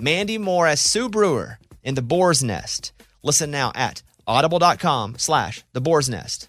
Mandy Moore as Sue Brewer in The Boar's Nest. Listen now at audible.com slash The Boar's Nest.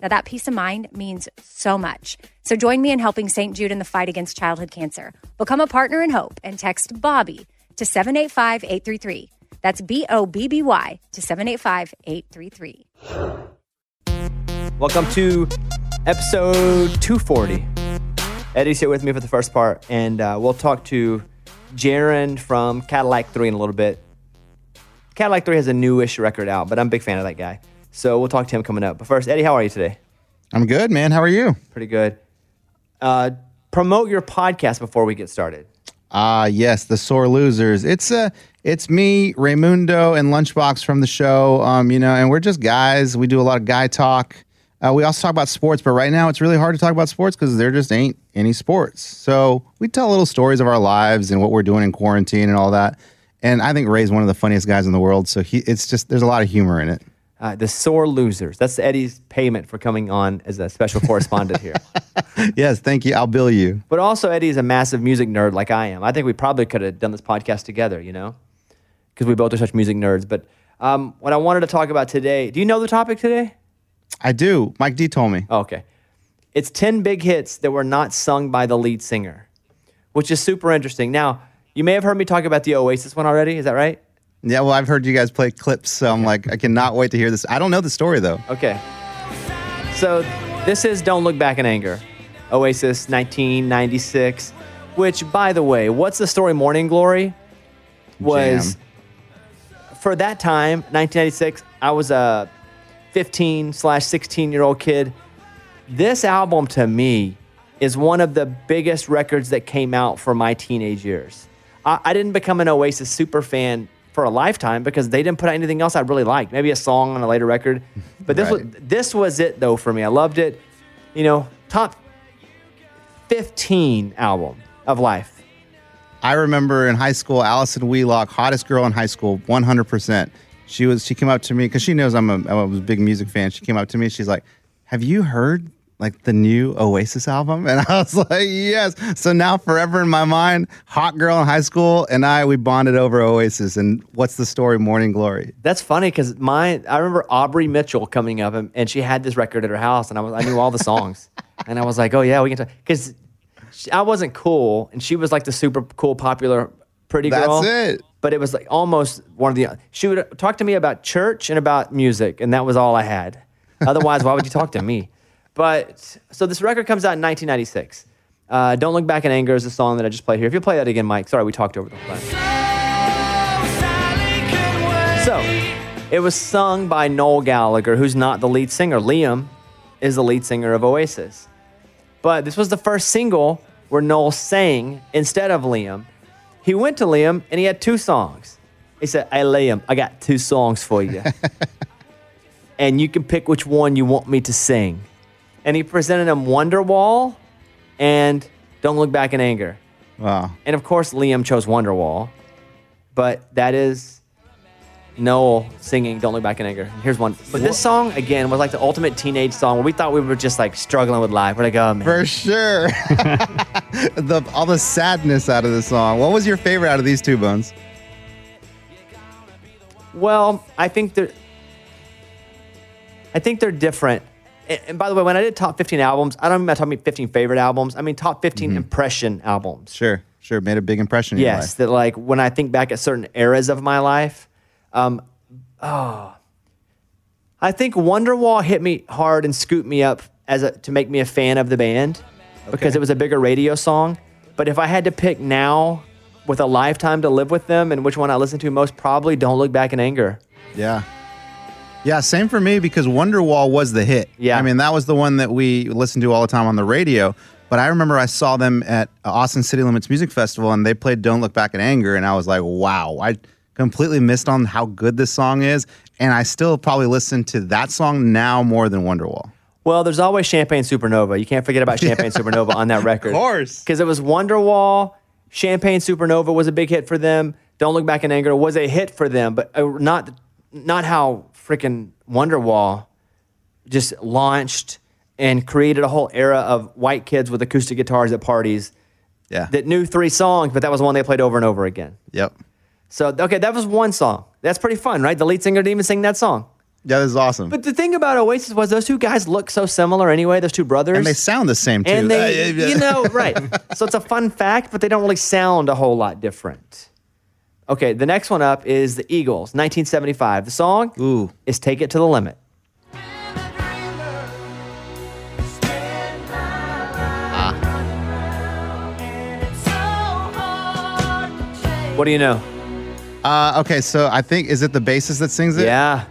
Now, that peace of mind means so much. So join me in helping St. Jude in the fight against childhood cancer. Become a partner in hope and text Bobby to 785 833. That's B O B B Y to 785 833. Welcome to episode 240. Eddie's here with me for the first part, and uh, we'll talk to Jaren from Cadillac 3 in a little bit. Cadillac 3 has a newish record out, but I'm a big fan of that guy. So we'll talk to him coming up. But first, Eddie, how are you today? I'm good, man. How are you? Pretty good. Uh, promote your podcast before we get started. Ah, yes, the sore losers. It's uh it's me, Raymundo, and Lunchbox from the show. Um, you know, and we're just guys. We do a lot of guy talk. Uh, we also talk about sports, but right now it's really hard to talk about sports because there just ain't any sports. So we tell little stories of our lives and what we're doing in quarantine and all that. And I think Ray's one of the funniest guys in the world. So he, it's just there's a lot of humor in it. Uh, the sore losers. That's Eddie's payment for coming on as a special correspondent here. yes, thank you. I'll bill you. But also, Eddie's a massive music nerd like I am. I think we probably could have done this podcast together, you know, because we both are such music nerds. But um, what I wanted to talk about today, do you know the topic today? I do. Mike D told me. Oh, okay. It's 10 big hits that were not sung by the lead singer, which is super interesting. Now, you may have heard me talk about the Oasis one already. Is that right? Yeah, well, I've heard you guys play clips, so I'm like, I cannot wait to hear this. I don't know the story though. Okay. So this is Don't Look Back in Anger, Oasis 1996, which, by the way, what's the story Morning Glory? Was for that time, 1996, I was a 15 slash 16 year old kid. This album to me is one of the biggest records that came out for my teenage years. I, I didn't become an Oasis super fan for a lifetime because they didn't put out anything else I really liked. Maybe a song on a later record, but this was this was it though for me. I loved it. You know, top 15 album of life. I remember in high school, Allison Wheelock, hottest girl in high school, 100%. She was. She came up to me because she knows I'm a, I'm a big music fan. She came up to me. She's like, "Have you heard like the new Oasis album?" And I was like, "Yes." So now, forever in my mind, hot girl in high school and I we bonded over Oasis. And what's the story? Morning Glory. That's funny because my I remember Aubrey Mitchell coming up and, and she had this record at her house and I was I knew all the songs and I was like, oh yeah, we can talk because I wasn't cool and she was like the super cool, popular, pretty girl. That's it. But it was like almost one of the. She would talk to me about church and about music, and that was all I had. Otherwise, why would you talk to me? But so this record comes out in 1996. Uh, Don't Look Back in Anger is the song that I just played here. If you play that again, Mike. Sorry, we talked over the phone. So, it was sung by Noel Gallagher, who's not the lead singer. Liam is the lead singer of Oasis. But this was the first single where Noel sang instead of Liam. He went to Liam and he had two songs. He said, Hey, Liam, I got two songs for you. and you can pick which one you want me to sing. And he presented him Wonderwall and Don't Look Back in Anger. Wow. And of course, Liam chose Wonderwall. But that is Noel singing "Don't Look Back in Anger." Here's one. But this song again was like the ultimate teenage song where we thought we were just like struggling with life. We're like, oh man. For sure. the all the sadness out of the song. What was your favorite out of these two bones? Well, I think they're. I think they're different. And, and by the way, when I did top 15 albums, I don't mean top 15 favorite albums. I mean top 15 impression albums. Sure, sure. Made a big impression Yes, that like when I think back at certain eras of my life, um, oh, I think Wonderwall hit me hard and scooped me up as a, to make me a fan of the band because it was a bigger radio song. But if I had to pick now, with a lifetime to live with them, and which one I listen to most, probably "Don't Look Back in Anger." Yeah. Yeah, same for me because Wonderwall was the hit. Yeah. I mean, that was the one that we listened to all the time on the radio. But I remember I saw them at Austin City Limits Music Festival and they played Don't Look Back in Anger. And I was like, wow, I completely missed on how good this song is. And I still probably listen to that song now more than Wonderwall. Well, there's always Champagne Supernova. You can't forget about Champagne Supernova on that record. Of course. Because it was Wonderwall, Champagne Supernova was a big hit for them. Don't Look Back in Anger was a hit for them, but uh, not not how freaking Wonderwall just launched and created a whole era of white kids with acoustic guitars at parties Yeah. that knew three songs, but that was one they played over and over again. yep. So, okay, that was one song. That's pretty fun, right? The lead singer didn't even sing that song. Yeah, this is awesome. But the thing about Oasis was those two guys look so similar anyway, those two brothers. and they sound the same too. And they, you know, right. So it's a fun fact, but they don't really sound a whole lot different. Okay, the next one up is the Eagles, 1975. The song Ooh. is Take It to the Limit. Ah. What do you know? Uh, okay, so I think, is it the bassist that sings it? Yeah.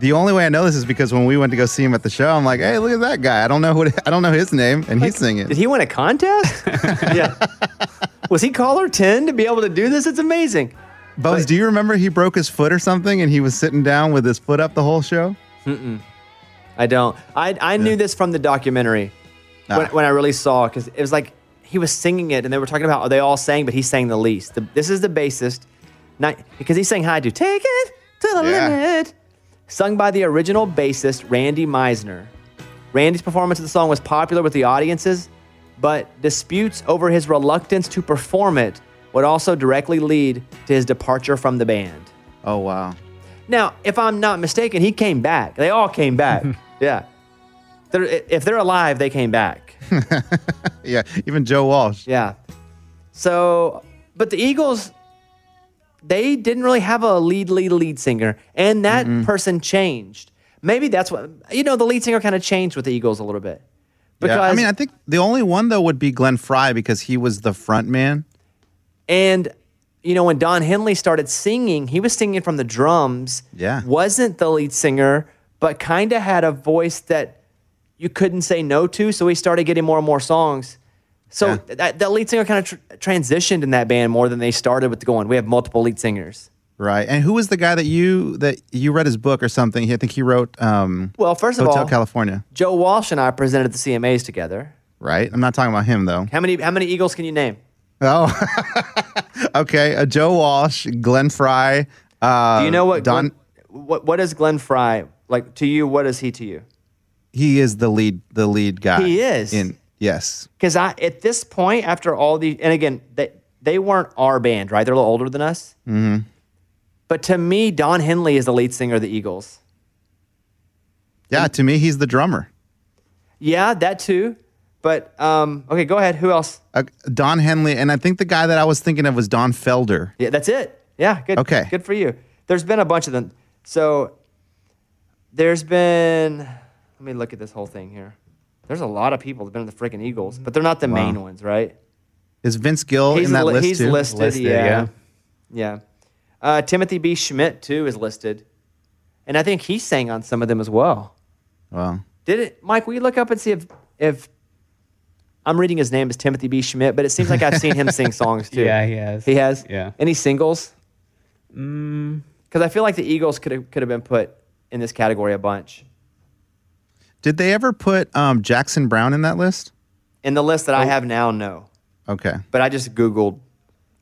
The only way I know this is because when we went to go see him at the show, I'm like, "Hey, look at that guy! I don't know what I don't know his name, and he's singing." Did he win a contest? yeah. Was he caller 10 to be able to do this? It's amazing. Bones, do you remember he broke his foot or something, and he was sitting down with his foot up the whole show? I don't. I, I knew this from the documentary when, Ah. when I really saw because it was like he was singing it and they were talking about are they all sang, but he sang the least. The, this is the bassist, not because he sang high to take it to the Yeah. limit, sung by the original bassist Randy Meisner. Randy's performance of the song was popular with the audiences, but disputes over his reluctance to perform it would also directly lead to his departure from the band. Oh wow! Now, if I'm not mistaken, he came back. They all came back. yeah. They're, if they're alive, they came back. Yeah, even Joe Walsh. Yeah. So, but the Eagles, they didn't really have a lead, lead, lead singer, and that person changed. Maybe that's what you know. The lead singer kind of changed with the Eagles a little bit. Because yeah, I mean, I think the only one though would be Glenn Frey because he was the front man. And you know, when Don Henley started singing, he was singing from the drums. Yeah. Wasn't the lead singer, but kind of had a voice that you couldn't say no to. So he started getting more and more songs. So Yeah. that, that lead singer kind of tr- transitioned in that band more than they started with going. We have multiple lead singers. Right. And who was the guy that you that you read his book or something? I think he wrote um, Well, first of Hotel all, California. Joe Walsh and I presented the CMAs together. Right. I'm not talking about him though. How many how many Eagles can you name? Oh, okay. Uh, Joe Walsh, Glenn Frey. Uh, Do you know what Don? Glenn, what what is Glenn Frey like to you? What is he to you? he is the lead. The lead guy. He is? In yes. Because I at this point, after all the and again, they they weren't our band, right? They're a little older than us. Mm-hmm. But to me, Don Henley is the lead singer of the Eagles. Yeah. To me, he's the drummer. Yeah, that too. But um, okay, go ahead. Who else? Uh, Don Henley, and I think the guy that I was thinking of was Don Felder. Yeah, that's it. Yeah, good. Okay. good for you. There's been a bunch of them. So there's been. Let me look at this whole thing here. There's a lot of people that've been in the freaking Eagles, but they're not the main ones, right? Is Vince Gill he's in that li- list he's too? listed, Listed, yeah, yeah. yeah. Uh, Timothy B. Schmit too is listed, and I think he sang on some of them as well. Well, Did it, Mike? Will you look up and see if if I'm reading his name as Timothy B. Schmit, but it seems like I've seen him sing songs too. Yeah, he has. He has. Yeah. Any singles? Because I feel like the Eagles could have could have been put in this category a bunch. did they ever put um, Jackson Browne in that list? In the list that Oh. I have now, no. Okay. But I just googled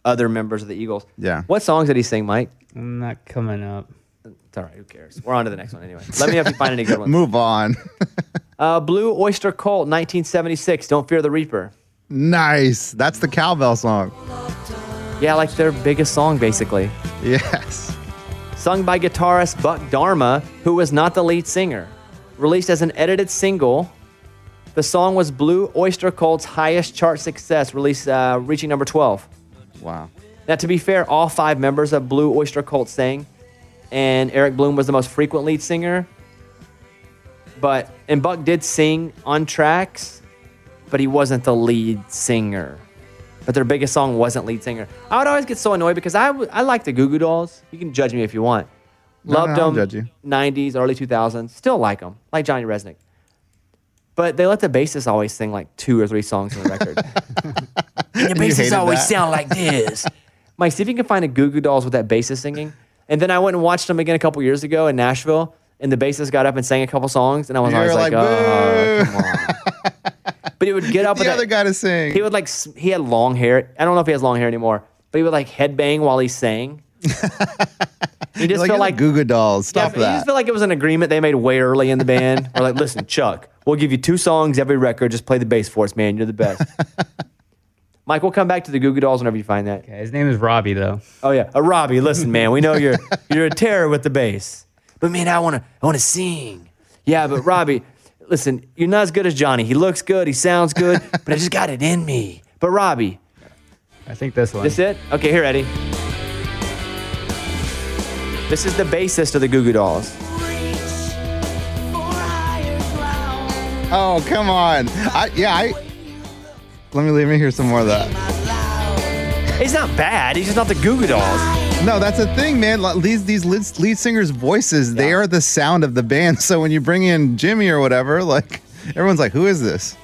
other members of the Eagles. Yeah. What songs did he sing, Mike? I'm not coming up. It's all right. Who cares? We're on to the next one anyway. Let me know if you find any good ones. Move on. Uh, Blue Oyster Cult, 1976. Don't Fear the Reaper. nice. That's the cowbell song. Yeah, like their biggest song, basically. Yes. Sung by guitarist Buck Dharma, who was not the lead singer. Released as an edited single, the song was Blue Oyster Cult's highest chart success, released uh, reaching number 12. Wow. Now, to be fair, all five members of Blue Oyster Cult sang, and Eric Bloom was the most frequent lead singer. But and Buck did sing on tracks, but he wasn't the lead singer. But their biggest song wasn't lead singer. I would always get so annoyed because I w- I like the Goo Goo Dolls. You can judge me if you want. No, Loved no, them. judge you. 90s, early 2000s. Still like them. Like Johnny Rzeznik. But they let the bassist always sing like two or three songs on the record. and the You bassist always that? sound like this. Mike, see if you can find a Goo Goo Dolls with that bassist singing. And then I went and watched them again a couple years ago in Nashville, and the bassist got up and sang a couple songs, and I was You always like, like, oh, come on. but he would get up with The that- other guy to sing. He would like, he had long hair. I don't know if he has long hair anymore, but he would like headbang while he sang. He You're just like, felt like the Goo Goo Dolls. yeah, Stop but you just that. feel like it was an agreement they made way early in the band. We're like, listen, Chuck, we'll give you two songs every record. Just play the bass for us, man. You're the best. Mike, we'll come back to the Goo Goo Dolls whenever you find that. Okay, his name is Robbie though. Oh yeah, uh, Robbie. Listen, man, we know you're you're a terror with the bass, but man, I wanna I wanna sing. Yeah, but Robbie, listen, you're not as good as Johnny. He looks good, he sounds good, but I just got it in me. But Robbie, I think this one. this it? Okay, here, Eddie. This is the bassist of the Goo Goo Dolls. Oh, come on. I, yeah, I. Let me let me hear some more of that. He's not bad. He's just not the Goo Goo Dolls. No, that's the thing, man. These these lead, lead singers' voices, they Yeah. are the sound of the band. So when you bring in Jimmy or whatever, like everyone's like, "Who is this?"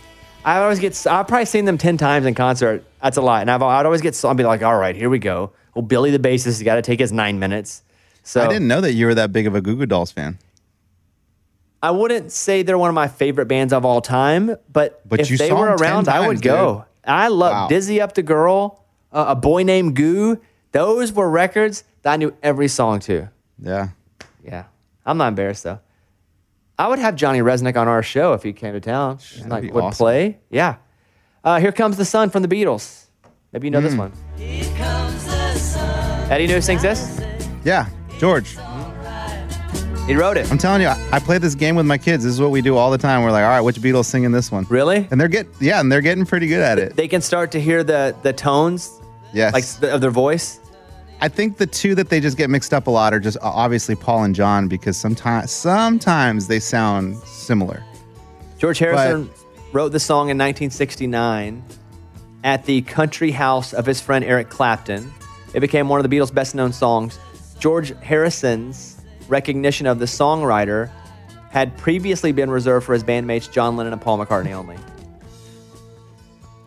I always get. I've probably seen them ten times in concert. That's a lot, and I've, I'd always get. I'd be like, "All right, here we go." Well, Billy the bassist has got to take his nine minutes. So I didn't know that you were that big of a Goo Goo Dolls fan. I wouldn't say they're one of my favorite bands of all time, but, But if you they saw were them 10 around, I would times, go. I love Wow. Dizzy Up the Girl, uh, A Boy Named Goo. Those were records that I knew every song to. Yeah. Yeah. I'm not embarrassed though. I would have Johnny Rzeznik on our show if he came to town. like would awesome. play. Yeah. Uh, Here Comes the Sun from the Beatles. Maybe you know this Hmm. one. Eddie knew who sings this? Yeah, George. He wrote it. I'm telling you, I, I play this game with my kids. This is what we do all the time. We're like, "All right, which Beatles singing this one?" Really? And they're get yeah, and they're getting pretty good at it. They can start to hear the the tones Yes. like the, of their voice. I think the two that they just get mixed up a lot are just obviously Paul and John because sometimes sometimes they sound similar. George Harrison wrote the song in 1969 at the country house of his friend Eric Clapton. It became one of the Beatles' best known songs. George Harrison's recognition of the songwriter had previously been reserved for his bandmates John Lennon and Paul McCartney only.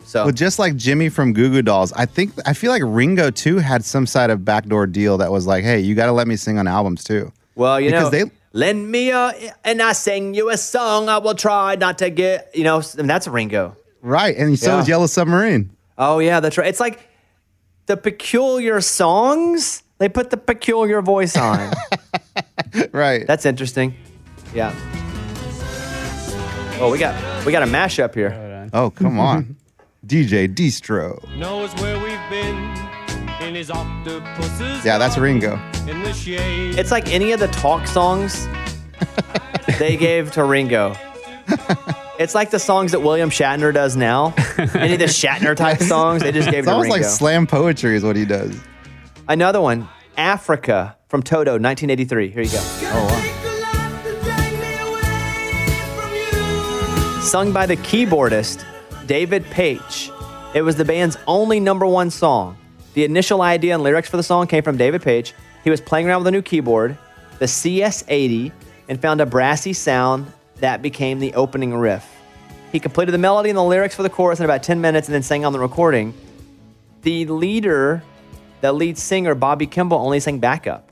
So, Well, just like Jimmy from Goo Goo Dolls, I think I feel like Ringo too had some side of backdoor deal that was like, "Hey, you got to let me sing on albums too." well, you know, because they- lend me a, and I sing you a song. I will try not to get, you know, and that's Ringo. Right, and so Yeah. is Yellow Submarine. Oh yeah, that's right. It's like the peculiar songs. They put the peculiar voice on. Right. that's interesting. Yeah. Oh, we got we got a mashup here. oh, come on. DJ Distro. knows where we've been in his octopuses. Yeah, that's Ringo. In the shade. It's like any of the talk songs they gave to Ringo. It's like the songs that William Shatner does now. Any of the Shatner type songs they just gave It's to almost like slam poetry is what he does. Another one, Africa from Toto, 1983. Here you go. Oh, wow. sung by the keyboardist David Paich. It was the band's only number one song. The initial idea and lyrics for the song came from David Paich. He was playing around with a new keyboard, the CS80, and found a brassy sound that became the opening riff. He completed the melody and the lyrics for the chorus in about 10 minutes and then sang on the recording. The leader, the lead singer, Bobby Kimball, only sang backup.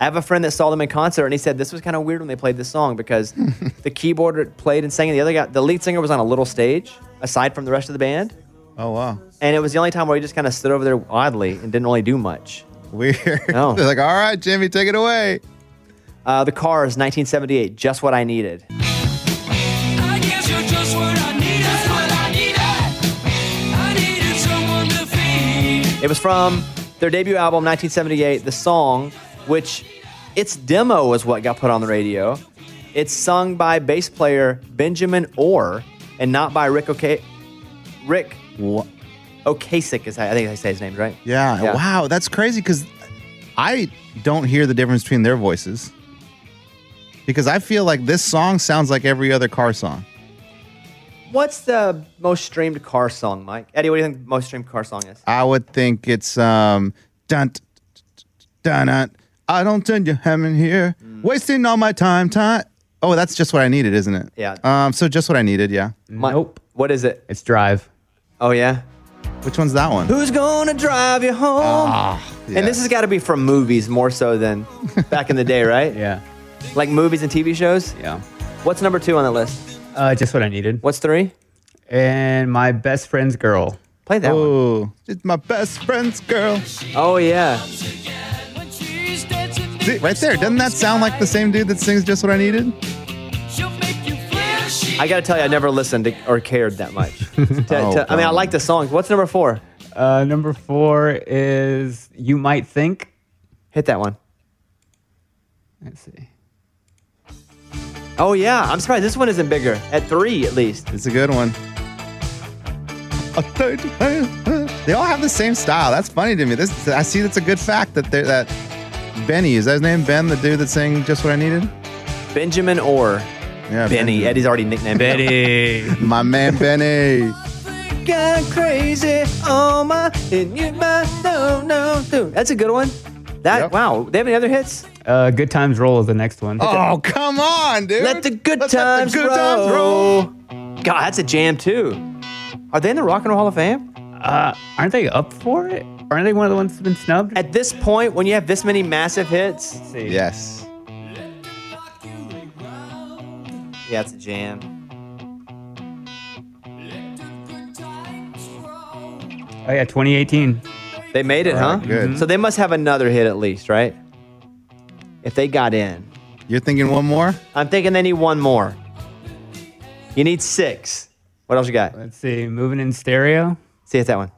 I have a friend that saw them in concert, and he said this was kind of weird when they played this song because the keyboard played and sang, and the other guy, the lead singer, was on a little stage aside from the rest of the band, Oh, wow. and it was the only time where he just kind of stood over there oddly and didn't really do much. Weird. No. They're like, all right, Jimmy, take it away. Uh, the Cars, 1978, Just What I Needed. I guess you're just what I needed. Just what I needed. I needed someone to feed. It was from their debut album, 1978. The song, which its demo was what got put on the radio. It's sung by bass player Benjamin Orr and not by Rick O'K. Rick Wha- Ocasek is how, I think I say his name right. Yeah, Yeah. Wow, that's crazy because I don't hear the difference between their voices. Because I feel like this song sounds like every other car song. What's the most streamed car song, Mike? Eddie, what do you think the most streamed car song is? I would think it's um dun dun dun. I don't tell you I'm in here wasting all my time. Time. Oh, that's just what I needed, isn't it? Yeah. Um. So just what I needed. Yeah. Mi- Nope. What is it? It's Drive. Oh yeah. Which one's that one? Who's gonna drive you home? Ah, And this has got to be from movies more so than back in the day, right? Yeah. Like movies and TV shows. Yeah. What's number two on the list? Uh, just what I needed. What's three? And my best friend's girl. Play that one. Oh, it's my best friend's girl. Oh yeah. When she's dancing, See, right there. Doesn't that sound like the same dude that sings "Just What I Needed"? she'll make you flash. I got to tell you, I never listened to, or cared that much. To- Oh, to- I mean, I like the songs. What's number four? Uh, number four is You Might Think. Hit that one. Let's see. Oh yeah, I'm surprised this one isn't bigger. At three, at least. It's a good one. They all have the same style. That's funny to me. This I see. That's a good fact that they're that Benny is that his name? Ben, the dude that sang "Just What I Needed." Benjamin Orr. Yeah, Benny. Ben. Eddie's already nicknamed him. Betty. my man Benny. Got crazy on my in your mind. No, no, dude. That's a good one. That Yep. wow. They have any other hits? Uh, Good Times Roll is the next one. Oh come on, dude! Let the good Let's let times the good roll. times roll. God, that's a jam too. Are they in the Rock and Roll Hall of Fame? Uh, aren't they up for it? Aren't they one of the ones that's been snubbed? At this point, when you have this many massive hits, Let's see. Yes. yeah, it's a jam. Oh yeah, 2018. They made it, huh? Alright, good. So they must have another hit at least, right? If they got in. You're thinking one more? I'm thinking they need one more. You need six. What else you got? Let's see. Moving in stereo. See if that one.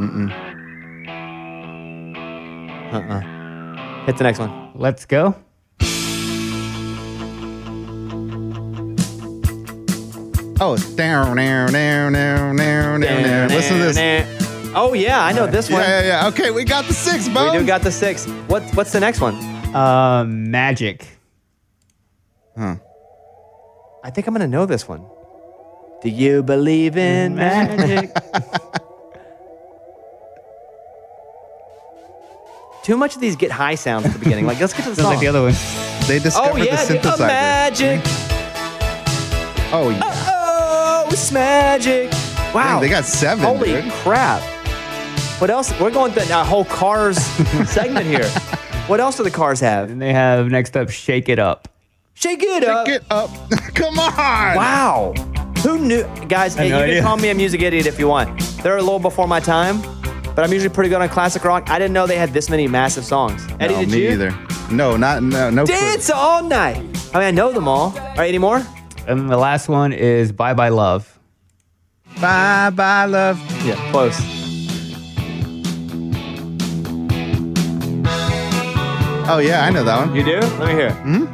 Mm mm. Uh-uh. Hit the next one. Let's go. Oh, it's down, down, down, down, down, down, down. Listen to this. Oh yeah, I know this one. Yeah, yeah, yeah. Okay, we got the six, Bo. We do got the six. What what's the next one? Uh, Magic. Huh. I think I'm gonna know this one. Do you believe in magic? Too much of these get high sounds at the beginning. Like let's get to the Sounds song. like the other one. They discovered oh yeah, the dude, a synthesizer. magic. oh, yeah. Magic. Wow, Dang, they got seven. Holy dude. crap! What else? We're going through a whole cars segment here. What else do the cars have? And they have next up Shake It Up. Shake it up. Get up. Come on. Wow. Who knew? Guys, I hey, no you can call me a music idiot if you want. They're a little before my time, but I'm usually pretty good on classic rock. I didn't know they had this many massive songs. Eddie, no, did me you? either. No, not no no. clue. Dance all night. I mean, I know them all. All right, any more? And the last one is Bye Bye Love. Bye bye love. Yeah, close. Oh yeah, I know that one. You do? Let me hear. Hmm?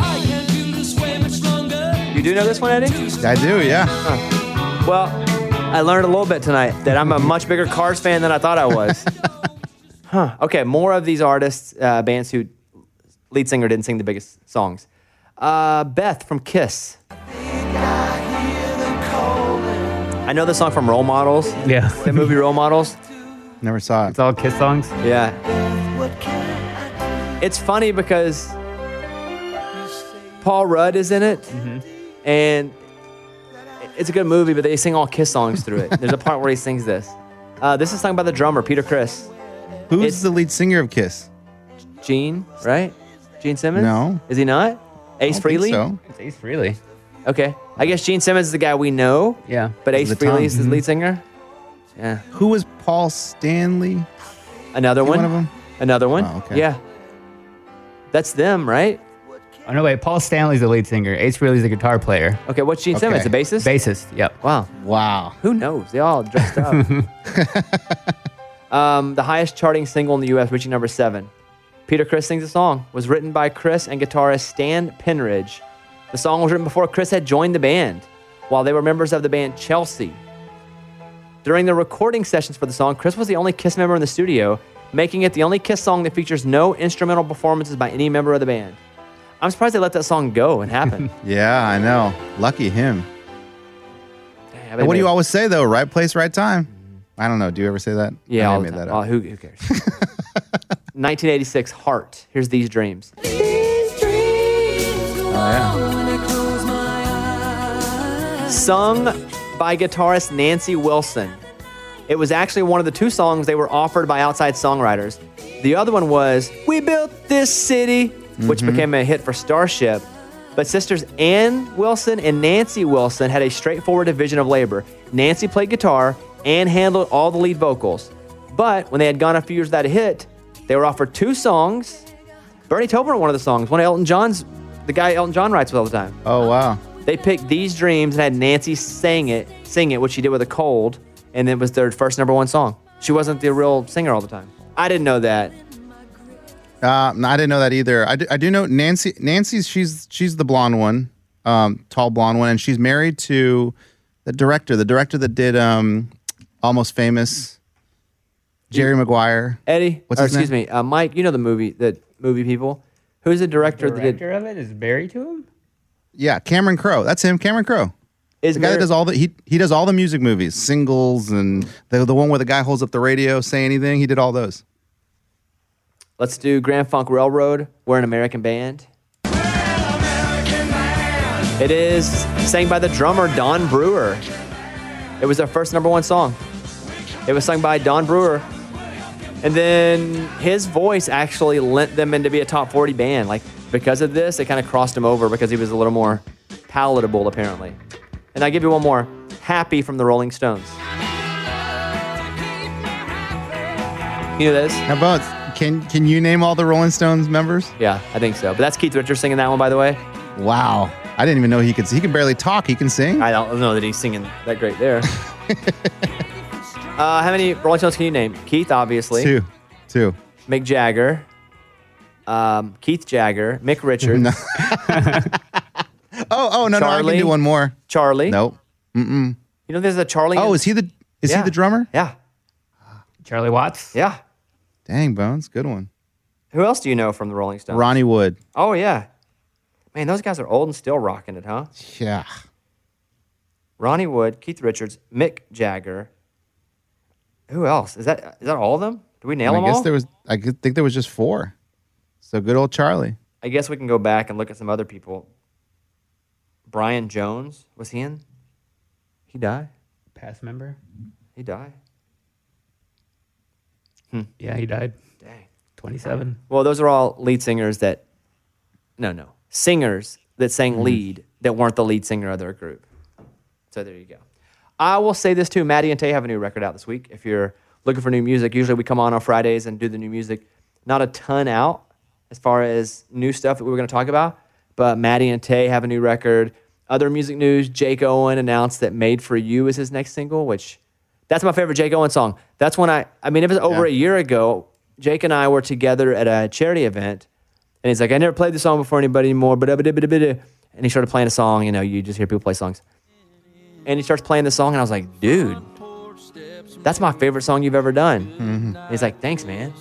I can't do this way much longer. You do know this one, Eddie? I do. Yeah. Well, I learned a little bit tonight that I'm a much bigger Cars fan than I thought I was. huh. Okay, more of these artists, uh, bands who lead singer didn't sing the biggest songs. Uh, Beth from Kiss. I know the song from Role Models, Yeah. the movie Role Models. Never saw it. It's all Kiss songs. Yeah. It's funny because Paul Rudd is in it, and it's a good movie, but they sing all Kiss songs through it. There's a part where he sings this. Uh, this is sung by the drummer, Peter Criss. Who's It's- the lead singer of Kiss? Gene, right? Gene Simmons? No. Is he not? I Ace don't think Frehley? so. It's Ace Frehley. Okay. I guess Gene Simmons is the guy we know, Yeah. but Ace The Frehley is the lead singer. Yeah. Who was Paul Stanley? Another Is he one. one of 'em? Another one. Oh, okay. Yeah. That's them, right? Oh no, wait. Paul Stanley's the lead singer. Ace Frehley's the guitar player. Okay. What's Gene Simmons? The bassist? Bassist. Yep. Wow. Wow. Who knows? They all dressed up. um, the highest charting single in the U.S., reaching number seven. Peter Criss sings a song. Was written by Criss and guitarist Stan Penridge. The song was written before Criss had joined the band, while they were members of the band Chelsea. During the recording sessions for the song, Criss was the only Kiss member in the studio, making it the only Kiss song that features no instrumental performances by any member of the band. I'm surprised they let that song go and happen. Yeah, I know. Lucky him. Damn, what do you always say though? Right place, right time. I don't know. Do you ever say that? Yeah, I all made the time. that Oh, up. who, who cares? 1986, Heart. Here's These Dreams. Oh, yeah. Sung by guitarist Nancy Wilson. It was actually one of the two songs they were offered by outside songwriters. The other one was We Built This City, which mm-hmm. became a hit for Starship. But sisters Ann Wilson and Nancy Wilson had a straightforward division of labor. Nancy played guitar and handled all the lead vocals. But when they had gone a few years without a hit, they were offered two songs. Bernie Taupin wrote one of the songs, one of Elton John's, the guy Elton John writes with all the time. Oh wow. They picked These Dreams and had Nancy sing it, sing it, which she did with a cold, and it was their first number one song. She wasn't the real singer all the time. I didn't know that. Uh, I didn't know that either. I do, I do know Nancy. Nancy's she's she's the blonde one, um, tall blonde one, and she's married to the director, the director that did um, Almost Famous, Jerry Maguire. Eddie, What's or his excuse name? me, uh, Mike. You know the movie, the movie people. Who's the director, that Director of it is Barry to him. Yeah, Cameron Crowe. That's him, Cameron Crowe. Is The guy that Mary- does all the he he does all the music movies, singles, and the the one where the guy holds up the radio, say anything. He did all those. Let's do Grand Funk Railroad. We're an American band. It is sang by the drummer Don Brewer. It was their first number one song. It was sung by Don Brewer. And then his voice actually lent them into be a top 40 band. Like because of this, they kind of crossed him over because he was a little more palatable apparently. And I give you one more. Happy from the Rolling Stones. You know this? How about can can you name all the Rolling Stones members? Yeah, I think so. But that's Keith Richards singing that one, by the way. Wow, I didn't even know he could. He can barely talk. He can sing. I don't know that he's singing that great there. uh, how many Rolling Stones can you name? Keith, obviously. Two, two. Mick Jagger. Um, Keith Jagger. Mick Richards. No. Oh, oh no, no, I can do one more. Charlie. Nope. You know there's a Charlie. Oh, is he the is Yeah. he the drummer? Yeah. Charlie Watts. Yeah. Dang, Bones, good one. Who else do you know from the Rolling Stones? Ronnie Wood. Oh, yeah. Man, those guys are old and still rocking it, huh? Yeah. Ronnie Wood, Keith Richards, Mick Jagger. Who else? Is that is that all of them? Do we nail I them I guess all? there was. I think there was just four. So good old Charlie. I guess we can go back and look at some other people. Brian Jones, was he in? He died. Past member. He died. Hmm. Yeah, he died. Dang. 27. Well, those are all lead singers that, no, no, singers that sang mm-hmm. lead that weren't the lead singer of their group. So there you go. I will say this too. Maddie and Tay have a new record out this week. If you're looking for new music, usually we come on on Fridays and do the new music. Not a ton out as far as new stuff that we were going to talk about, but Maddie and Tay have a new record. Other music news: Jake Owen announced that "Made for You" is his next single, which that's my favorite Jake Owen song. That's when I, I mean, it was over Yeah. a year ago. Jake and I were together at a charity event, and he's like, "I never played the song before anybody anymore," but and he started playing a song. You know, you just hear people play songs, and he starts playing the song, and I was like, "Dude, that's my favorite song you've ever done." And he's like, "Thanks, man."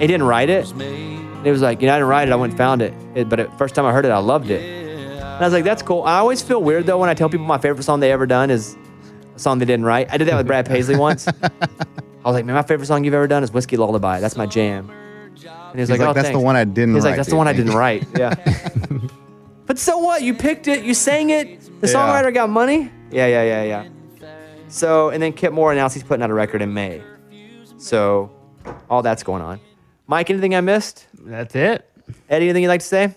He didn't write it. And he was like, "You know, I didn't write it. I went and found it. it but the first time I heard it, I loved it." And I was like, "That's cool." I always feel weird though when I tell people my favorite song they ever done is a song they didn't write. I did that with Brad Paisley once. I was like, "Man, my favorite song you've ever done is Whiskey Lullaby. That's my jam." And he's, He's like, "Oh, that's the one I didn't He's write. like, "That's the one I didn't write." Yeah. but so what? You picked it. You sang it. The Yeah. songwriter got money. Yeah, yeah, yeah, yeah. So, and then Kip Moore announced he's putting out a record in May. So all that's going on. Mike, anything I missed? That's it. Eddie, anything you'd like to say?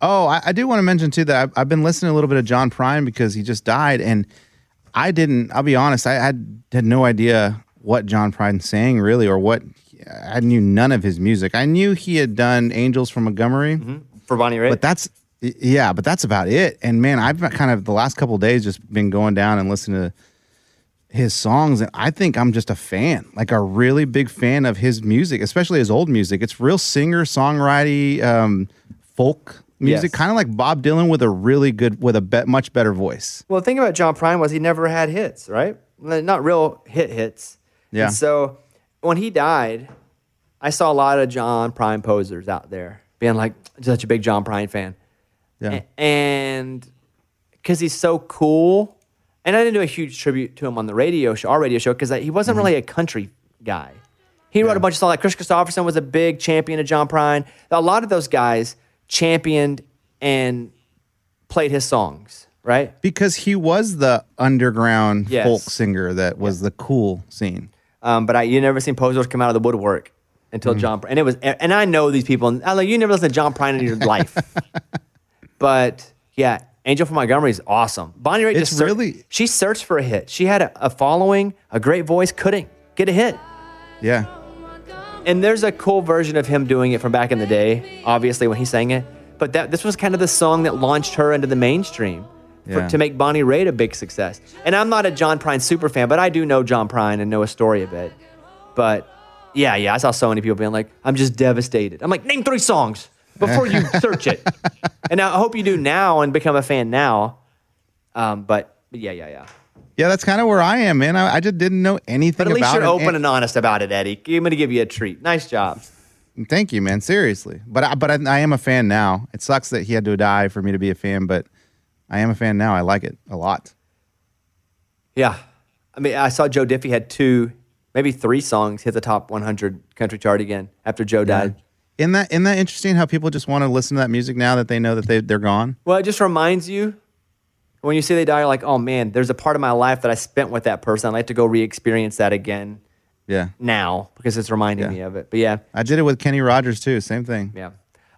Oh, I, I do want to mention too that I've, I've been listening a little bit of John Prine because he just died, and I didn't. I'll be honest, I had had no idea what John Prine sang really, or what. I knew none of his music. I knew he had done "Angels from Montgomery," mm-hmm. For Bonnie Raitt? but that's yeah, but that's about it. And man, I've kind of the last couple of days just been going down and listening to his songs, and I think I'm just a fan, like a really big fan of his music, especially his old music. It's real singer songwriting, um, folk music, Yes. kind of like Bob Dylan with a really good, with a be- much better voice. Well, the thing about John Prine was he never had hits, right? Not real hit hits. Yeah. And so when he died, I saw a lot of John Prine posers out there being like, such a big John Prine fan. Yeah. A- And because he's so cool. And I didn't do a huge tribute to him on the radio show, our radio show, because he wasn't really a country guy. He wrote a bunch of songs. Like Kris Kristofferson was a big champion of John Prine. A lot of those guys championed and played his songs, right? Because he was the underground Yes. folk singer that was the cool scene. Um, but I, you never seen posers come out of the woodwork until Mm-hmm. John. Pr- And it was, and I know these people. And I'm like, you never listened to John Prine in your life. But yeah, Angel from Montgomery is awesome. Bonnie Raitt It's just really- she searched for a hit. She had a, a following, a great voice, couldn't get a hit. Yeah. And there's a cool version of him doing it from back in the day, obviously when he sang it. But that this was kind of the song that launched her into the mainstream for, Yeah. to make Bonnie Raitt a big success. And I'm not a John Prine super fan, but I do know John Prine and know a story of it. But yeah, yeah, I saw so many people being like, "I'm just devastated." I'm like, "Name three songs before you search it." And I hope you do now and become a fan now. Um, but, but yeah, yeah, yeah. Yeah, that's kind of where I am, man. I, I just didn't know anything about it. But at least about you're it. open And- and honest about it, Eddie. I'm going to give you a treat. Nice job. Thank you, man. Seriously, but I, but I, I am a fan now. It sucks that he had to die for me to be a fan, but I am a fan now. I like it a lot. Yeah. I mean, I saw Joe Diffie had two, maybe three songs hit the top 100 country chart again after Joe died. Isn't that isn't that interesting? How people just want to listen to that music now that they know that they they're gone. Well, it just reminds you when you see they die, you're like, oh man, there's a part of my life that I spent with that person. I'd like to go re experience that again Yeah, now because it's reminding Yeah. me of it. But yeah, I did it with Kenny Rogers too. Same thing. yeah.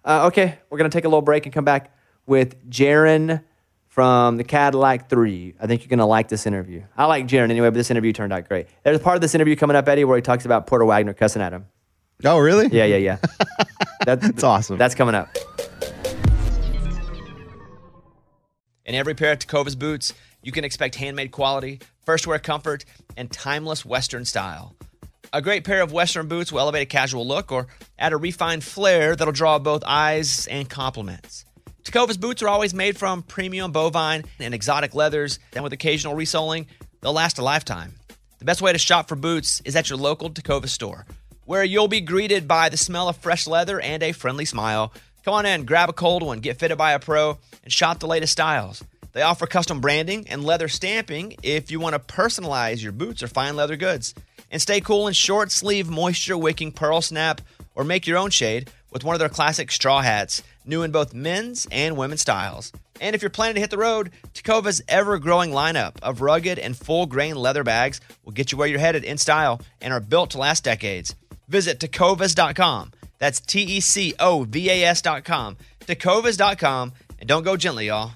Uh, okay, we're going to take a little break and come back with Jaren from the Cadillac 3. I think you're going to like this interview. I like Jaren anyway, but this interview turned out great. There's a part of this interview coming up, Eddie, where he talks about Porter Wagoner cussing at him. Oh, really? Yeah, yeah, yeah. That, That's awesome. That's coming up. In every pair of Tecovas boots, you can expect handmade quality, first wear comfort, and timeless Western style. A great pair of Western boots will elevate a casual look or add a refined flair that'll draw both eyes and compliments. Tecovas boots are always made from premium bovine and exotic leathers, and with occasional resoling, they'll last a lifetime. The best way to shop for boots is at your local Tecovas store, where you'll be greeted by the smell of fresh leather and a friendly smile. Come on in, grab a cold one, get fitted by a pro, and shop the latest styles. They offer custom branding and leather stamping if you want to personalize your boots or fine leather goods. And stay cool in short sleeve, moisture wicking pearl snap or make your own shade with one of their classic straw hats, new in both men's and women's styles. And if you're planning to hit the road, Tecovas ever growing lineup of rugged and full grain leather bags will get you where you're headed in style and are built to last decades. Visit tecovas.com. That's T E C O V A S.com. Tecovas.com. And don't go gently, y'all.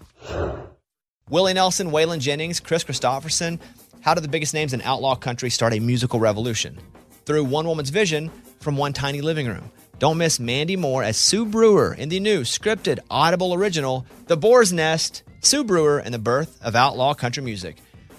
Willie Nelson, Waylon Jennings, Kris Kristofferson. How did the biggest names in outlaw country start a musical revolution? Through one woman's vision from one tiny living room. Don't miss Mandy Moore as Sue Brewer in the new scripted Audible original, The Boar's Nest, Sue Brewer and the Birth of Outlaw Country Music.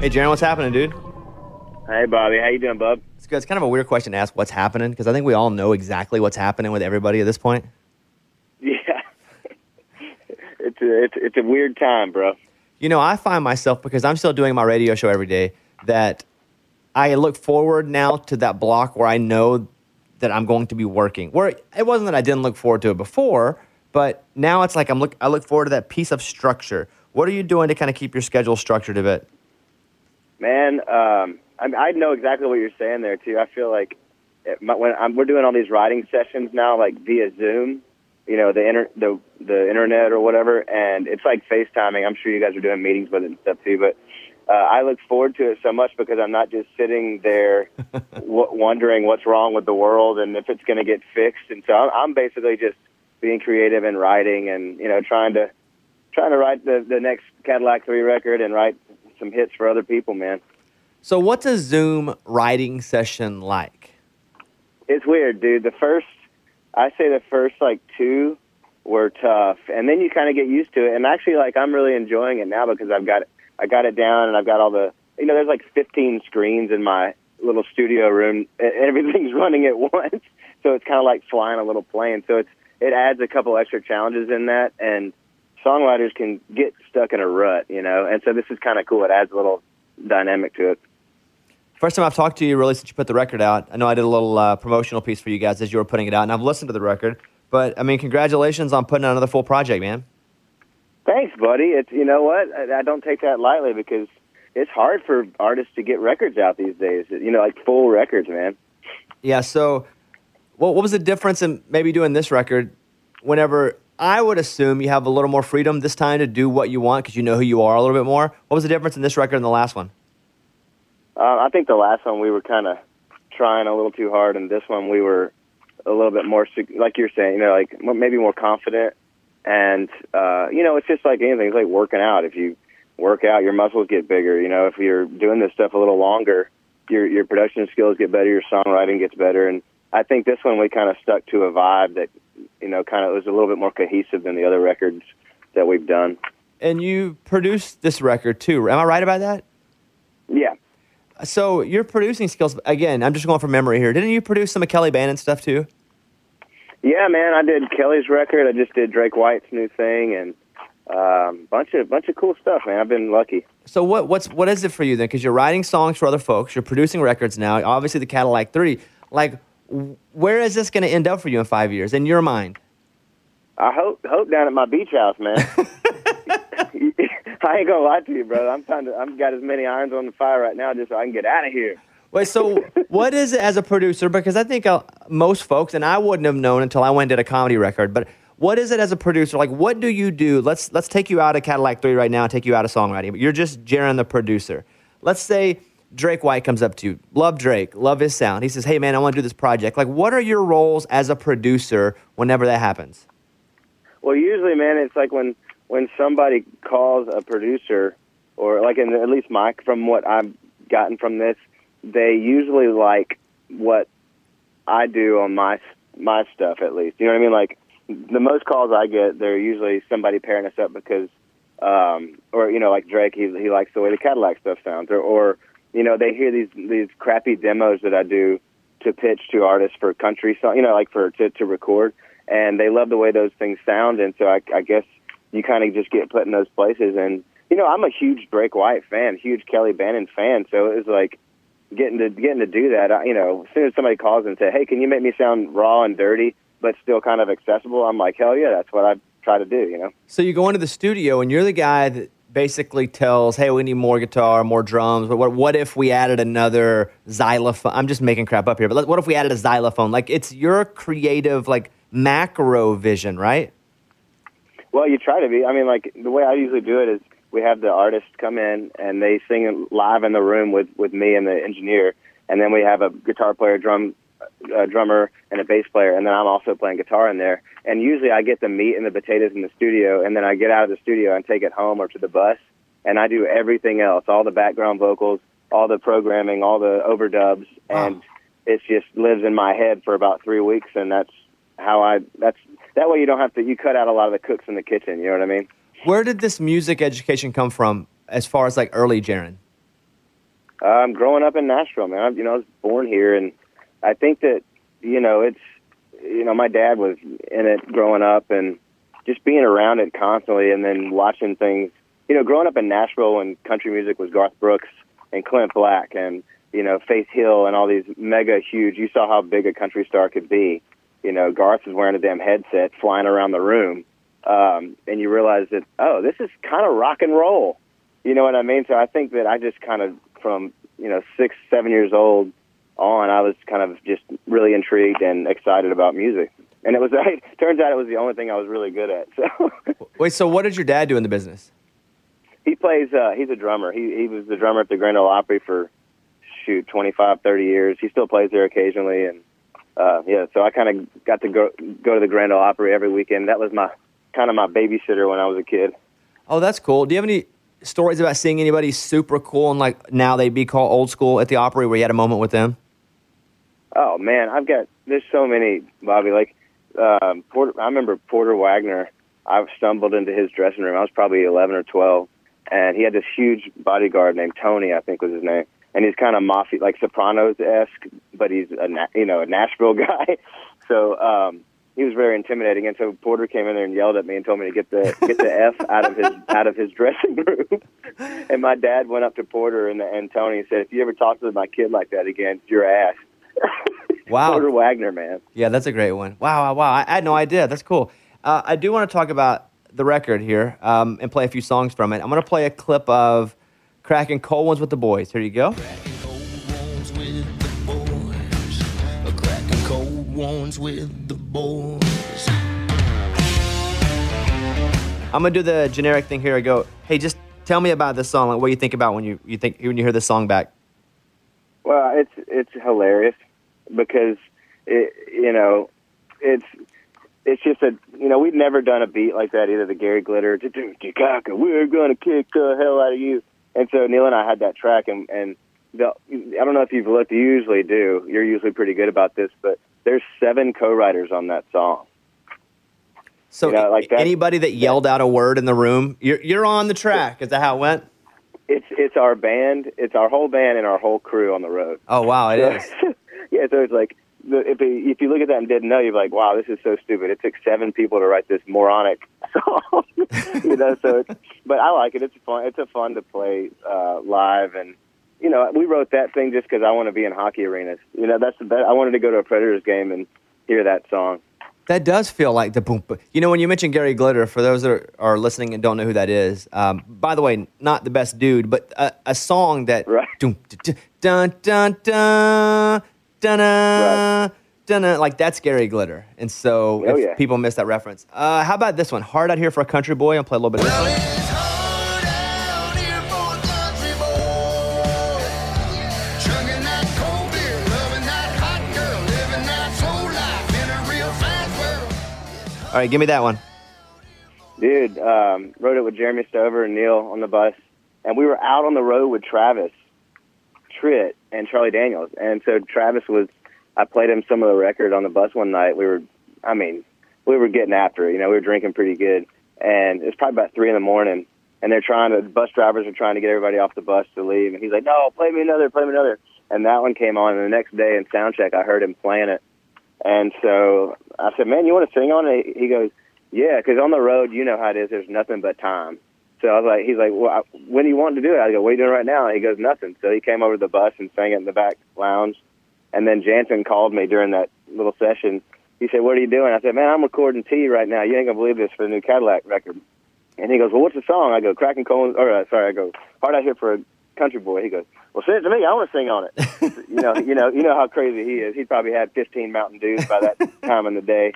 Hey, Jaren, what's happening, dude? Hey, Bobby. How you doing, bub? It's good. It's kind of a weird question to ask what's happening because I think we all know exactly what's happening with everybody at this point. Yeah. it's a it's, it's a weird time, bro. You know, I find myself because I'm still doing my radio show every day that I look forward now to that block where I know that I'm going to be working. Where it wasn't that I didn't look forward to it before, but now it's like I'm look I look forward to that piece of structure. What are you doing to kind of keep your schedule structured a bit? Man, um, I, I know exactly what you're saying there too. I feel like it, my, when I'm, we're doing all these writing sessions now, like via Zoom, you know, the inter, the the internet or whatever, and it's like FaceTiming. I'm sure you guys are doing meetings with it and stuff too, but. Uh, I look forward to it so much because I'm not just sitting there w- wondering what's wrong with the world and if it's going to get fixed. And so I'm, I'm basically just being creative and writing and you know trying to trying to write the the next Cadillac Three record and write some hits for other people, man. So, what's a Zoom writing session like? It's weird, dude. The first, I say the first like two were tough, and then you kind of get used to it. And actually, like I'm really enjoying it now because I've got I got it down and I've got all the you know there's like 15 screens in my little studio room, and everything's running at once. So it's kind of like flying a little plane. So it's it adds a couple extra challenges in that, and songwriters can get stuck in a rut, you know. And so this is kind of cool. It adds a little dynamic to it. First time I've talked to you really since you put the record out. I know I did a little uh, promotional piece for you guys as you were putting it out, and I've listened to the record. But I mean, congratulations on putting out another full project, man. Thanks, buddy. It's you know what I, I don't take that lightly because it's hard for artists to get records out these days. You know, like full records, man. Yeah. So, what what was the difference in maybe doing this record? Whenever I would assume you have a little more freedom this time to do what you want because you know who you are a little bit more. What was the difference in this record and the last one? Uh, I think the last one we were kind of trying a little too hard, and this one we were a little bit more, like you're saying, you know, like maybe more confident. And uh, you know, it's just like anything. It's like working out. If you work out, your muscles get bigger. You know, if you're doing this stuff a little longer, your your production skills get better, your songwriting gets better. And I think this one we kind of stuck to a vibe that you know kind of was a little bit more cohesive than the other records that we've done. And you produced this record too. Am I right about that? Yeah. So your producing skills again. I'm just going from memory here. Didn't you produce some of Kelleigh Bannen stuff too? Yeah, man, I did Kelleigh's record. I just did Drake White's new thing, and um, bunch of bunch of cool stuff, man. I've been lucky. So what what's what is it for you then? Because you're writing songs for other folks, you're producing records now. Obviously, the Cadillac Three. Like, where is this going to end up for you in five years in your mind? I hope hope down at my beach house, man. I ain't gonna lie to you, brother. I'm trying to. I've got as many irons on the fire right now, just so I can get out of here. Wait, so what is it as a producer? Because I think uh, most folks, and I wouldn't have known until I went and did a comedy record. But what is it as a producer? Like, what do you do? Let's let's take you out of Cadillac Three right now and take you out of songwriting. But you're just Jaren, the producer. Let's say Drake White comes up to you, love Drake, love his sound. He says, "Hey, man, I want to do this project." Like, what are your roles as a producer whenever that happens? Well, usually, man, it's like when when somebody calls a producer, or like in at least Mike, from what I've gotten from this, they usually like what I do on my my stuff at least. You know what I mean? Like the most calls I get, they're usually somebody pairing us up because, um, or you know, like Drake, he he likes the way the Cadillac stuff sounds, or or you know, they hear these these crappy demos that I do to pitch to artists for country song, you know, like for to to record, and they love the way those things sound, and so I, I guess you kind of just get put in those places, and you know, I'm a huge Drake White fan, huge Kelleigh Bannen fan. So it was like getting to getting to do that. I, you know, as soon as somebody calls and say, "Hey, can you make me sound raw and dirty, but still kind of accessible?" I'm like, "Hell yeah, that's what I try to do." You know. So you go into the studio and you're the guy that basically tells, "Hey, we need more guitar, more drums." But what, what if we added another xylophone? I'm just making crap up here, but let- what if we added a xylophone? Like it's your creative, like macro vision, right? Well, you try to be. I mean, like the way I usually do it is we have the artist come in and they sing live in the room with with me and the engineer, and then we have a guitar player, drum a drummer, and a bass player, and then I'm also playing guitar in there. And usually I get the meat and the potatoes in the studio, and then I get out of the studio and take it home or to the bus, and I do everything else, all the background vocals, all the programming, all the overdubs, and it just lives in my head for about three weeks, and that's how I. That's that way you don't have to. You cut out a lot of the cooks in the kitchen. You know what I mean? Where did this music education come from, as far as like early Jaren? Um, growing up in Nashville, man, I, you know, I was born here, and I think that you know it's you know my dad was in it growing up, and just being around it constantly, and then watching things. You know, growing up in Nashville when country music was Garth Brooks and Clint Black, and you know Faith Hill and all these mega huge. You saw how big a country star could be. You know, Garth was wearing a damn headset, flying around the room, um, and you realize that oh, this is kind of rock and roll. You know what I mean? So I think that I just kind of from you know six, seven years old on, I was kind of just really intrigued and excited about music. And it was it turns out it was the only thing I was really good at. So Wait, so what did your dad do in the business? he plays. Uh, he's a drummer. He he was the drummer at the Grand Ole Opry for shoot twenty five, thirty years. He still plays there occasionally, and uh, yeah. So I kind of got to go go to the Grand Ole Opry every weekend. That was my kind of my babysitter when I was a kid. Oh, that's cool. Do you have any stories about seeing anybody super cool and like now they'd be called old school at the Opry where you had a moment with them? Oh man, I've got there's so many, Bobby. Like um, Porter, I remember Porter Wagoner. I stumbled into his dressing room. I was probably 11 or 12, and he had this huge bodyguard named Tony, I think was his name, and he's kind of mafia, like Sopranos esque, but he's a you know a Nashville guy. So um, he was very intimidating, and so Porter came in there and yelled at me and told me to get the get the f out of his out of his dressing room. and my dad went up to Porter and, and Tony and said, "If you ever talk to my kid like that again, it's your ass." Wow. Porter Wagoner, man. Yeah, that's a great one. Wow, wow, wow. I, I had no idea. That's cool. Uh, I do want to talk about the record here um, and play a few songs from it. I'm going to play a clip of cracking cold ones with the boys. Here you go. ones with the boys. Cracking cold ones with the boys. I'm going to do the generic thing here. I go, hey, just tell me about this song. Like, what you think about when you, you think when you hear this song back? Well, it's it's hilarious because it you know it's it's just a you know we've never done a beat like that either. The Gary Glitter, "Tikaka, we're gonna kick the hell out of you. And so Neil and I had that track, and and the, I don't know if you've looked. You usually do. You're usually pretty good about this, but there's seven co-writers on that song. So, You know, like that- anybody that yelled out a word in the room, you're, you're on the track. Is that how it went? It's it's our band, it's our whole band and our whole crew on the road. Oh, wow, it is. yeah, so it's like if if you look at that and didn't know, you're like, wow, this is so stupid. It took seven people to write this moronic song, you know. So, it's, but I like it. It's fun. It's a fun to play uh, live, and you know, we wrote that thing just because I want to be in hockey arenas. You know, that's the best. I wanted to go to a Predators game and hear that song. That does feel like the boom. You know, when you mentioned Gary Glitter, for those that are, are listening and don't know who that is, um, by the way, not the best dude, but a, a song that Right. dun dun dun dun dun dun dun like that's Gary Glitter, and so Oh, if yeah. people miss that reference. Uh, how about this one? Hard out here for a country boy. I'll play a little bit of this one. All right, give me that one. Dude, um, wrote it with Jeremy Stover and Neil on the bus, and we were out on the road with Travis Tritt and Charlie Daniels, and so Travis was. I played him some of the record on the bus one night. We were, I mean, we were getting after it. You know, we were drinking pretty good, and it's probably about three in the morning, and they're trying to. Bus drivers are trying to get everybody off the bus to leave, and he's like, "No, play me another, play me another." And that one came on, and the next day in sound check, I heard him playing it, and so I said, "Man, you want to sing on it?" He goes, "Yeah, because on the road, you know how it is. There's nothing but time. So I was like, he's like, well, I- when do you want to do it? I go, what are you doing right now? He goes, nothing. So he came over to the bus and sang it in the back lounge. And then Janson called me during that little session. He said, what are you doing? I said, man, I'm recording T right now. You ain't gonna believe this for the new Cadillac record. And he goes, well, what's the song? I go, Cracking Cones, or uh, sorry, I go, Hard Out Here for a Country Boy. He goes, well, send it to me. I want to sing on it. you know, you know, you know how crazy he is. He probably had 15 Mountain Dews by that time in the day.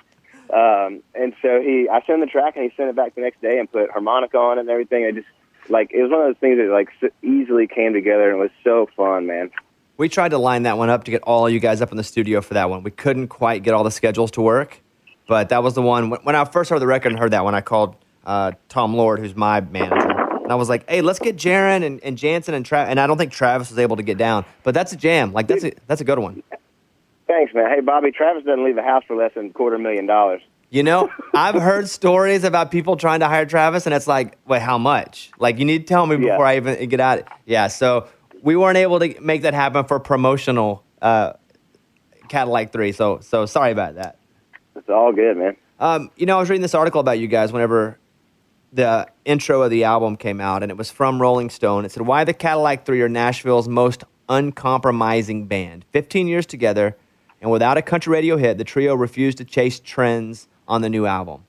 Um, and so he, I sent him the track, and he sent it back the next day and put harmonica on it and everything. I just like it was one of those things that like so easily came together, and was so fun, man. We tried to line that one up to get all you guys up in the studio for that one. We couldn't quite get all the schedules to work, but that was the one. When when I first heard the record and heard that one, I called uh, Tom Lord, who's my manager, and I was like, "Hey, let's get Jaren and, and Janson and Travis." And I don't think Travis was able to get down, but that's a jam. Like that's a that's a good one. Thanks, man. Hey, Bobby, Travis doesn't leave the house for less than a quarter million dollars. You know, I've heard stories about people trying to hire Travis, and it's like, wait, how much? Like, you need to tell me Yeah. before I even get out. Yeah, so we weren't able to make that happen for promotional uh, Cadillac Three. So, so sorry about that. It's all good, man. Um, you know, I was reading this article about you guys whenever the intro of the album came out, and it was from Rolling Stone. It said, Why the Cadillac Three are Nashville's most uncompromising band. 15 years together, and without a country radio hit, the trio refused to chase trends on the new album.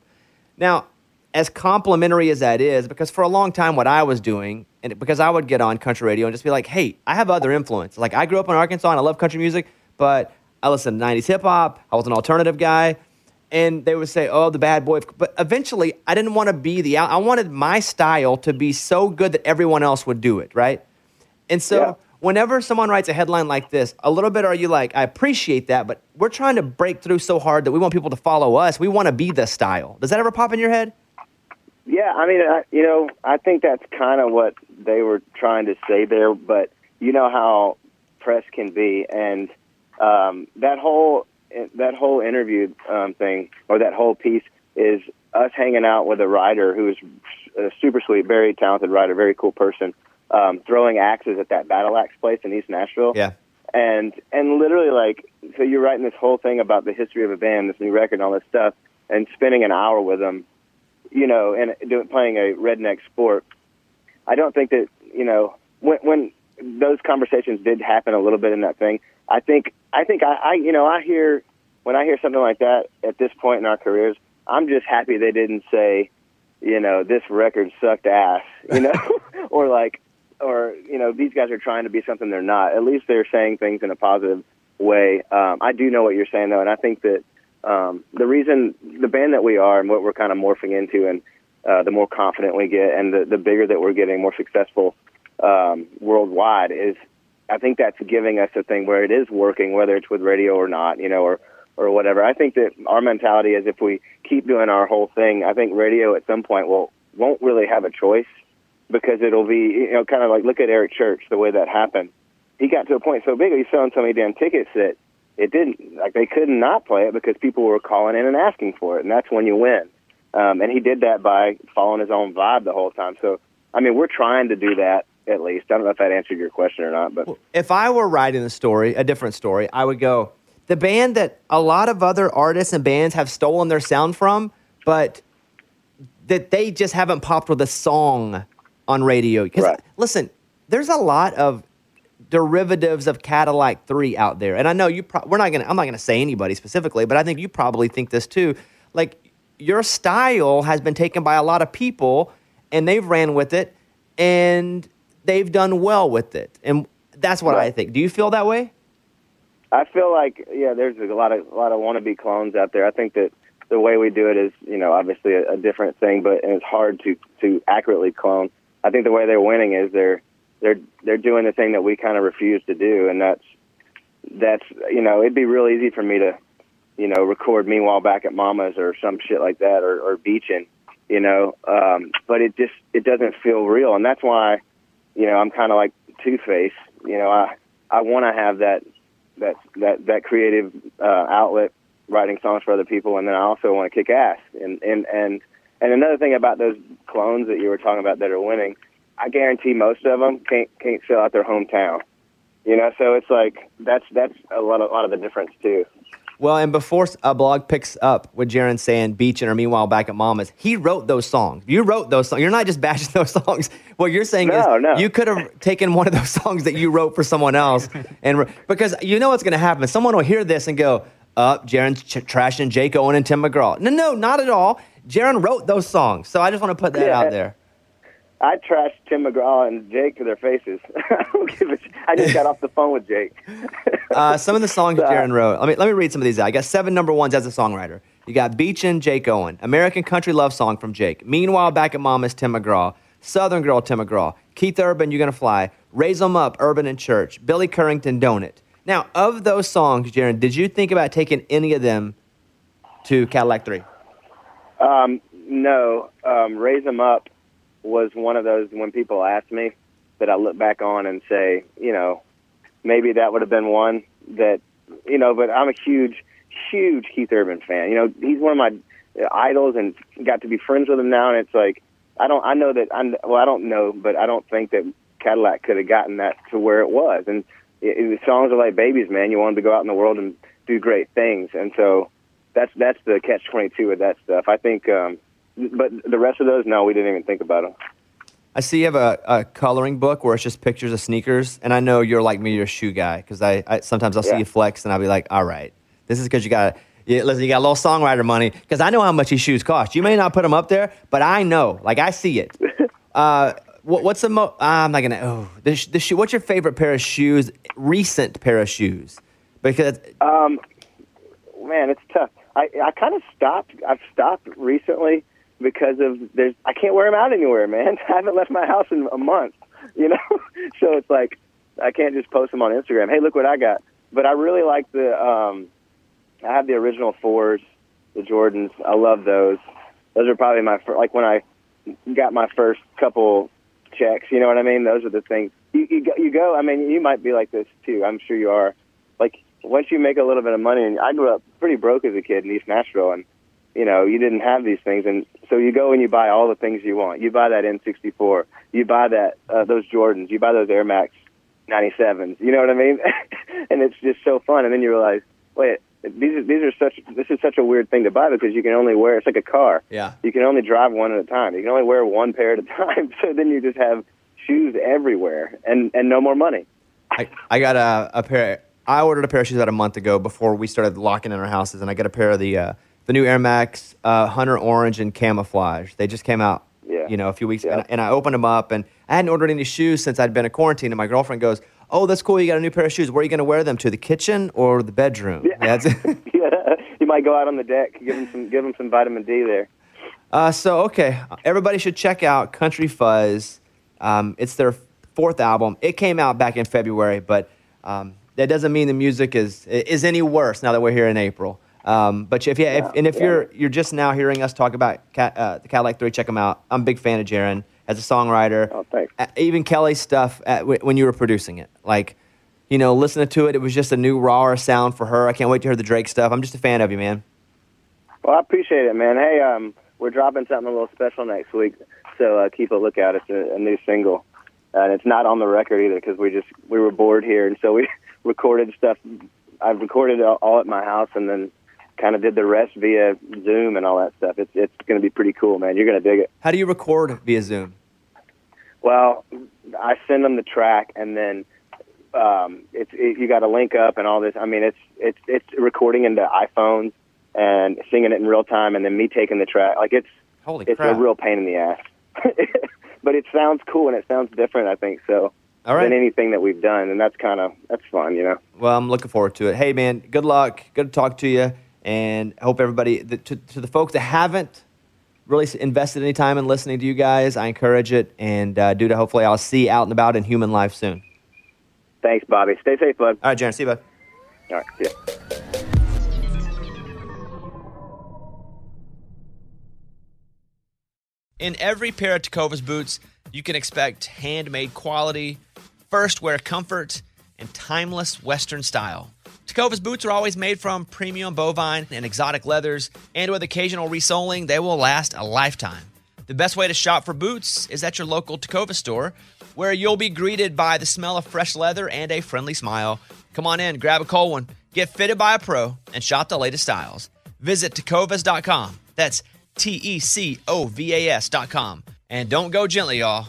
Now, as complimentary as that is, because for a long time, what I was doing, and because I would get on country radio and just be like, hey, I have other influence. Like, I grew up in Arkansas and I love country music, but I listened to 90s hip hop, I was an alternative guy. And they would say, oh, the bad boy. But eventually, I didn't want to be the out. I wanted my style to be so good that everyone else would do it, right? And so, Yeah. whenever someone writes a headline like this, a little bit are you like, I appreciate that, but we're trying to break through so hard that we want people to follow us. We want to be the style. Does that ever pop in your head? Yeah, I mean, I, you know, I think that's kind of what they were trying to say there. But you know how press can be, and um, that whole that whole interview um, thing or that whole piece is us hanging out with a writer who's a super sweet, very talented writer, very cool person, um, throwing axes at that battle axe place in East Nashville Yeah. and and literally like so you're writing this whole thing about the history of a band, this new record, and all this stuff, and spending an hour with them, you know, and doing playing a redneck sport. I don't think that you know when when those conversations did happen a little bit in that thing. I think I think I, I you know I hear when I hear something like that at this point in our careers, I'm just happy they didn't say, you know, this record sucked ass, you know, or like or you know these guys are trying to be something they're not. At least they're saying things in a positive way. Um, I do know what you're saying though, and I think that um, the reason the band that we are and what we're kind of morphing into, and uh, the more confident we get, and the the bigger that we're getting, more successful um, worldwide is. I think that's giving us a thing where it is working, whether it's with radio or not, you know, or or whatever. I think that our mentality is if we keep doing our whole thing, I think radio at some point will won't really have a choice because it'll be you know kind of like look at Eric Church the way that happened. He got to a point so big he's selling so many damn tickets that it didn't like they could not play it because people were calling in and asking for it, and that's when you win. Um, and he did that by following his own vibe the whole time. So I mean, we're trying to do that at least. I don't know if that answered your question or not, but If I were writing the story, a different story, I would go, the band that a lot of other artists and bands have stolen their sound from, but that they just haven't popped with a song on radio. Because Right. listen, there's a lot of derivatives of Cadillac 3 out there. And I know you pro- we're not going to I'm not to say anybody specifically, but I think you probably think this too. Like your style has been taken by a lot of people and they've ran with it and they've done well with it. And that's what I think. Do you feel that way? I feel like yeah, there's a lot of a lot of wannabe clones out there. I think that the way we do it is you know obviously a, a different thing, but and it's hard to to accurately clone. I think the way they're winning is they're they're they're doing the thing that we kind of refuse to do, and that's that's you know it'd be real easy for me to you know record meanwhile back at Mama's or some shit like that or or beaching, you know, um, but it just it doesn't feel real, and that's why you know I'm kind of like Two Face. You know, I I want to have that that that that creative uh, outlet, writing songs for other people, and then I also want to kick ass. And and and and another thing about those clones that you were talking about that are winning, I guarantee most of them can't can't fill out their hometown. You know, so it's like that's that's a lot of, lot of the difference too. Well, and before a blog picks up with Jaren saying Beachin or Meanwhile Back at Mama's, he wrote those songs. You wrote those songs. You're not just bashing those songs. What you're saying No, is no. you could have taken one of those songs that you wrote for someone else. and Because you know what's going to happen. Someone will hear this and go, up, Jaren's ch- trashing Jake Owen and Tim McGraw. No, no, not at all. Jaren wrote those songs. So I just want to put that Yeah. out there. I trashed Tim McGraw and Jake to their faces. I don't give a sh- I just got off the phone with Jake. Uh, some of the songs Uh, Jaren wrote. Let me let me read some of these. out. I got seven number ones as a songwriter. You got Beachin Jake Owen, American Country Love Song from Jake. Meanwhile, back at Mama's Tim McGraw, Southern Girl Tim McGraw, Keith Urban, You're Gonna Fly, Raise 'Em Up, Urban and Church, Billy Currington, Don't It. Now, of those songs, Jaren, did you think about taking any of them to Cadillac Three? Um, no, um, Raise 'Em Up was one of those when people ask me that I look back on and say, you know, maybe that would have been one that, you know, but I'm a huge, huge Keith Urban fan. You know, he's one of my idols and got to be friends with him now. And it's like, I don't, I know that, I'm, well, I don't know, but I don't think that Cadillac could have gotten that to where it was. And it, it, the songs are like babies, man. You want them to go out in the world and do great things. And so, that's that's the catch twenty two with that stuff. I think, um, but the rest of those, no, we didn't even think about them. I see you have a, a coloring book where it's just pictures of sneakers, and I know you're like me, you're a shoe guy because I, I sometimes I'll see you flex, and I'll be like, all right, this is because you got you, listen, you got a little songwriter money because I know how much these shoes cost. You may not put them up there, but I know, like I see it. Uh, what, what's the mo? I'm not gonna. Oh, the, sh- the shoe. What's your favorite pair of shoes? Recent pair of shoes, because Um, man, it's tough. I I kind of stopped. I've stopped recently because of there's. I can't wear them out anywhere, man. I haven't left my house in a month. You know, so it's like I can't just post them on Instagram. Hey, look what I got. But I really like the. um I have the original fours, the Jordans. I love those. Those are probably my like when I got my first couple checks. You know what I mean? Those are the things. You you go, you go. I mean, you might be like this too. I'm sure you are. Like once you make a little bit of money, and I grew up pretty broke as a kid in East Nashville, and you know you didn't have these things, and so you go and you buy all the things you want. You buy that N64. You buy that uh, those Jordans. You buy those Air Max 97s. You know what I mean? and it's just so fun. And then you realize, wait, these are these are such this is such a weird thing to buy because you can only wear it's like a car. yeah, You can only drive one at a time. You can only wear one pair at a time. So then you just have shoes everywhere and and no more money. I, I got a, a pair. I ordered a pair of shoes about a month ago before we started locking in our houses, and I got a pair of the uh, the new Air Max uh, Hunter Orange and Camouflage. They just came out, Yeah. you know, a few weeks, Yeah. and, and I opened them up, and I hadn't ordered any shoes since I'd been in quarantine. And my girlfriend goes, "Oh, that's cool. You got a new pair of shoes. Where are you going to wear them to? The kitchen or the bedroom?" Yeah. That's yeah, you might go out on the deck, give them some give them some vitamin D there. Uh, so okay, everybody should check out Country Fuzz. Um, it's their fourth album. It came out back in February, but um, that doesn't mean the music is is any worse now that we're here in April. Um, but if you if, and if Yeah. you're you're just now hearing us talk about Cat, uh, the Cadillac Three, check them out. I'm a big fan of Jaren as a songwriter. Oh, thanks. Uh, Even Kelleigh's stuff at, w- when you were producing it, like you know, listening to it, it was just a new rawer sound for her. I can't wait to hear the Drake stuff. I'm just a fan of you, man. Well, I appreciate it, man. Hey, um, we're dropping something a little special next week, so uh, keep a lookout. It's a, a new single, and it's not on the record either because we just we were bored here, and so we recorded stuff. I've recorded all, all at my house, and then kind of did the rest via Zoom and all that stuff. It's it's going to be pretty cool, man. You're going to dig it. How do you record via Zoom? Well, I send them the track, and then um, it's it, you got to link up and all this. I mean, it's it's it's recording into iPhones and singing it in real time, and then me taking the track. Like it's Holy it's crap! a real pain in the ass, but it sounds cool and it sounds different. I think so All right. than anything that we've done, and that's kind of that's fun, you know. Well, I'm looking forward to it. Hey, man, good luck. Good to talk to you. And I hope everybody, the, to, to the folks that haven't really invested any time in listening to you guys, I encourage it. And, uh, dude, hopefully I'll see you out and about in human life soon. Thanks, Bobby. Stay safe, bud. All right, Jaren, see you, bud. All right, see ya. In every pair of Tecovas boots, you can expect handmade quality, first wear comfort, and timeless Western style. Tecovas boots are always made from premium bovine and exotic leathers, and with occasional resoling, they will last a lifetime. The best way to shop for boots is at your local Tacova store, where you'll be greeted by the smell of fresh leather and a friendly smile. Come on in, grab a cold one. Get fitted by a pro and shop the latest styles. Visit tecovas.com. That's T E C O V A S.com. And don't go gently, y'all.